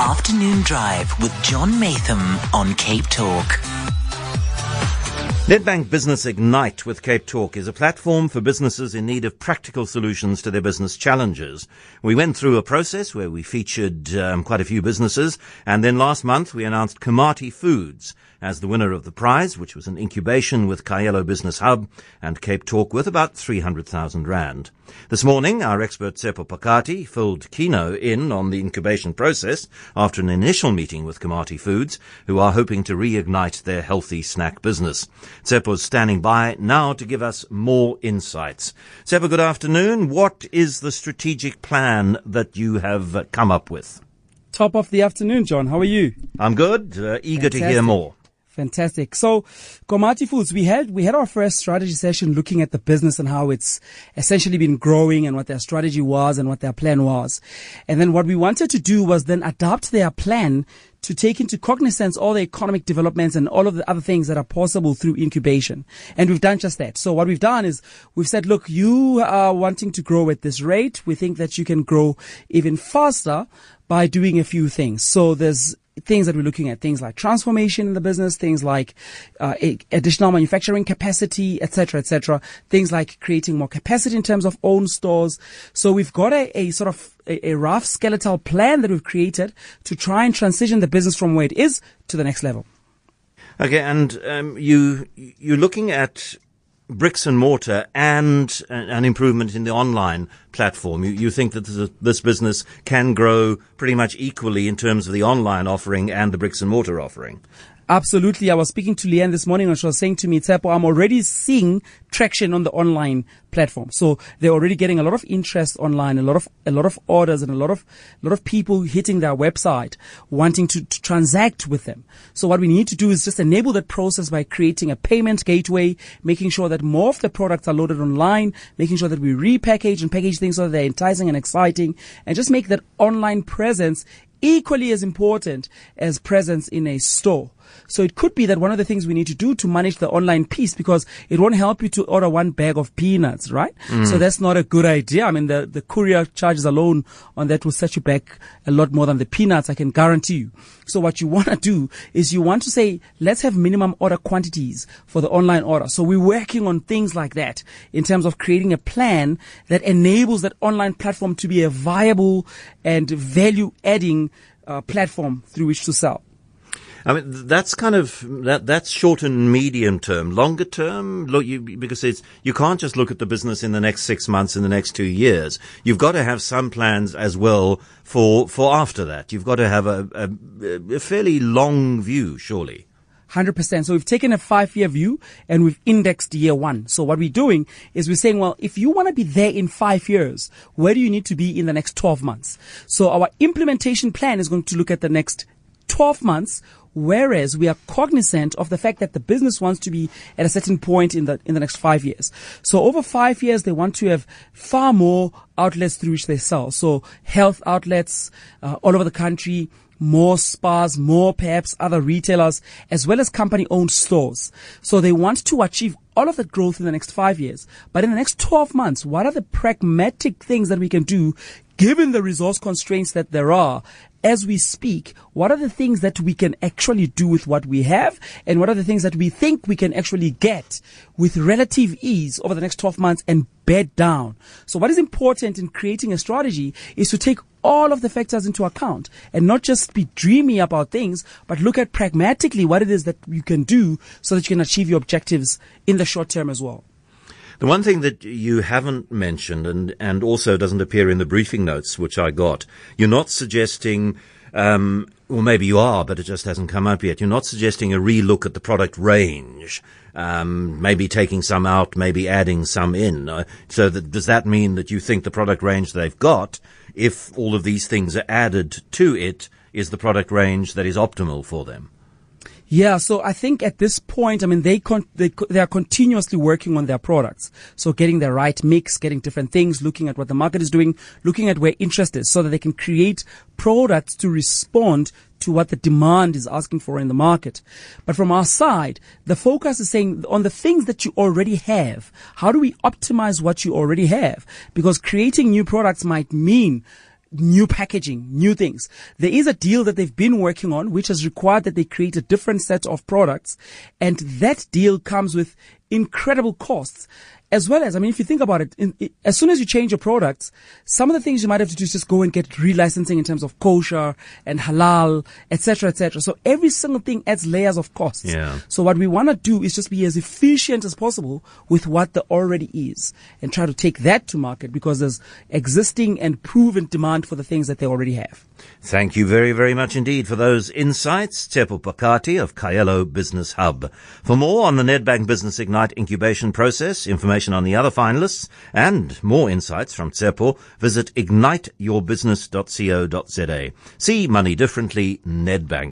Afternoon Drive with John Maytham on Cape Talk. Nedbank Business Ignite with Cape Talk is a platform for businesses in need of practical solutions to their business challenges. We went through a process where we featured um, quite a few businesses, and then last month we announced Komati Foods as the winner of the prize, which was an incubation with Kaelo Business Hub and Cape Talk with about 300,000 Rand. This morning, our expert Tshepo Phakathi filled Kieno in on the incubation process after an initial meeting with Komati Foods, who are hoping to reignite their healthy snack business. Tshepo's standing by now to give us more insights. Tshepo, good afternoon. What is the strategic plan that you have come up with? Top of the afternoon, John. How are you? I'm good. Uh, eager Fantastic. to hear more. Fantastic. So, Komati Foods, we had, we had our first strategy session looking at the business and how it's essentially been growing and what their strategy was and what their plan was. And then what we wanted to do was then adapt their plan to take into cognizance all the economic developments and all of the other things that are possible through incubation. And we've done just that. So what we've done is we've said, look, you are wanting to grow at this rate. We think that you can grow even faster by doing a few things. So there's things that we're looking at, things like transformation in the business, things like uh, additional manufacturing capacity, etc., etc., things like creating more capacity in terms of own stores. So we've got a, a sort of a, a, rough skeletal plan that we've created to try and transition the business from where it is to the next level. Okay, and um, you you're looking at bricks and mortar and an improvement in the online platform. You, you think that this, this, business can grow pretty much equally in terms of the online offering and the bricks and mortar offering? Absolutely. I was speaking to Leanne this morning and she was saying to me, Tshepo, I'm already seeing traction on the online platform. So they're already getting a lot of interest online, a lot of, a lot of orders and a lot of, a lot of people hitting their website wanting to, to transact with them. So what we need to do is just enable that process by creating a payment gateway, making sure that more of the products are loaded online, making sure that we repackage and package things so they're enticing and exciting and just make that online presence equally as important as presence in a store. So it could be that one of the things we need to do to manage the online piece because it won't help you to order one bag of peanuts, right? Mm. So that's not a good idea. I mean, the, the courier charges alone on that will set you back a lot more than the peanuts, I can guarantee you. So what you want to do is you want to say, let's have minimum order quantities for the online order. So we're working on things like that in terms of creating a plan that enables that online platform to be a viable and value adding uh, platform through which to sell. I mean, that's kind of that that's short and medium term. Longer term, look, you, because it's you can't just look at the business in the next six months, in the next two years. You've got to have some plans as well for for after that. You've got to have a, a, a fairly long view, surely. 100%. So we've taken a five year view and we've indexed year one. So what we're doing is we're saying, well, if you want to be there in five years, where do you need to be in the next 12 months? So our implementation plan is going to look at the next 12 months whereas we are cognizant of the fact that the business wants to be at a certain point in the in the next five years. So over five years, they want to have far more outlets through which they sell. So health outlets uh, all over the country. More spas, more perhaps other retailers, as well as company owned stores. So they want to achieve all of that growth in the next five years. But in the next 12 months, what are the pragmatic things that we can do given the resource constraints that there are as we speak, what are the things that we can actually do with what we have? And what are the things that we think we can actually get with relative ease over the next 12 months and bed down? So what is important in creating a strategy is to take all of the factors into account and not just be dreamy about things, but look at pragmatically what it is that you can do so that you can achieve your objectives in the short term as well. The one thing that you haven't mentioned and, and also doesn't appear in the briefing notes, which I got, you're not suggesting, um, or maybe you are, but it just hasn't come up yet. You're not suggesting a relook at the product range, um, maybe taking some out, maybe adding some in. Uh, so that, does that mean that you think the product range they've got, if all of these things are added to it, is the product range that is optimal for them? Yeah, so I think at this point, I mean, they con- they they are continuously working on their products. So getting the right mix, getting different things, looking at what the market is doing, looking at where interest is, so that they can create products to respond to what the demand is asking for in the market. But from our side, the focus is saying on the things that you already have. How do we optimize what you already have? Because creating new products might mean new packaging, new things. There is a deal that they've been working on, which has required that they create a different set of products. And that deal comes with incredible costs as well as, I mean, if you think about it, in, it, as soon as you change your products, some of the things you might have to do is just go and get relicensing in terms of kosher and halal, etc., etc. So every single thing adds layers of costs. Yeah. So what we want to do is just be as efficient as possible with what there already is and try to take that to market because there's existing and proven demand for the things that they already have. Thank you very, very much indeed for those insights, Tshepo Phakathi of Kaelo Business Hub. For more on the Nedbank Business Ignite incubation process, information on the other finalists, and more insights from Tshepo, visit igniteyourbusiness.co.za. See money differently, Nedbank.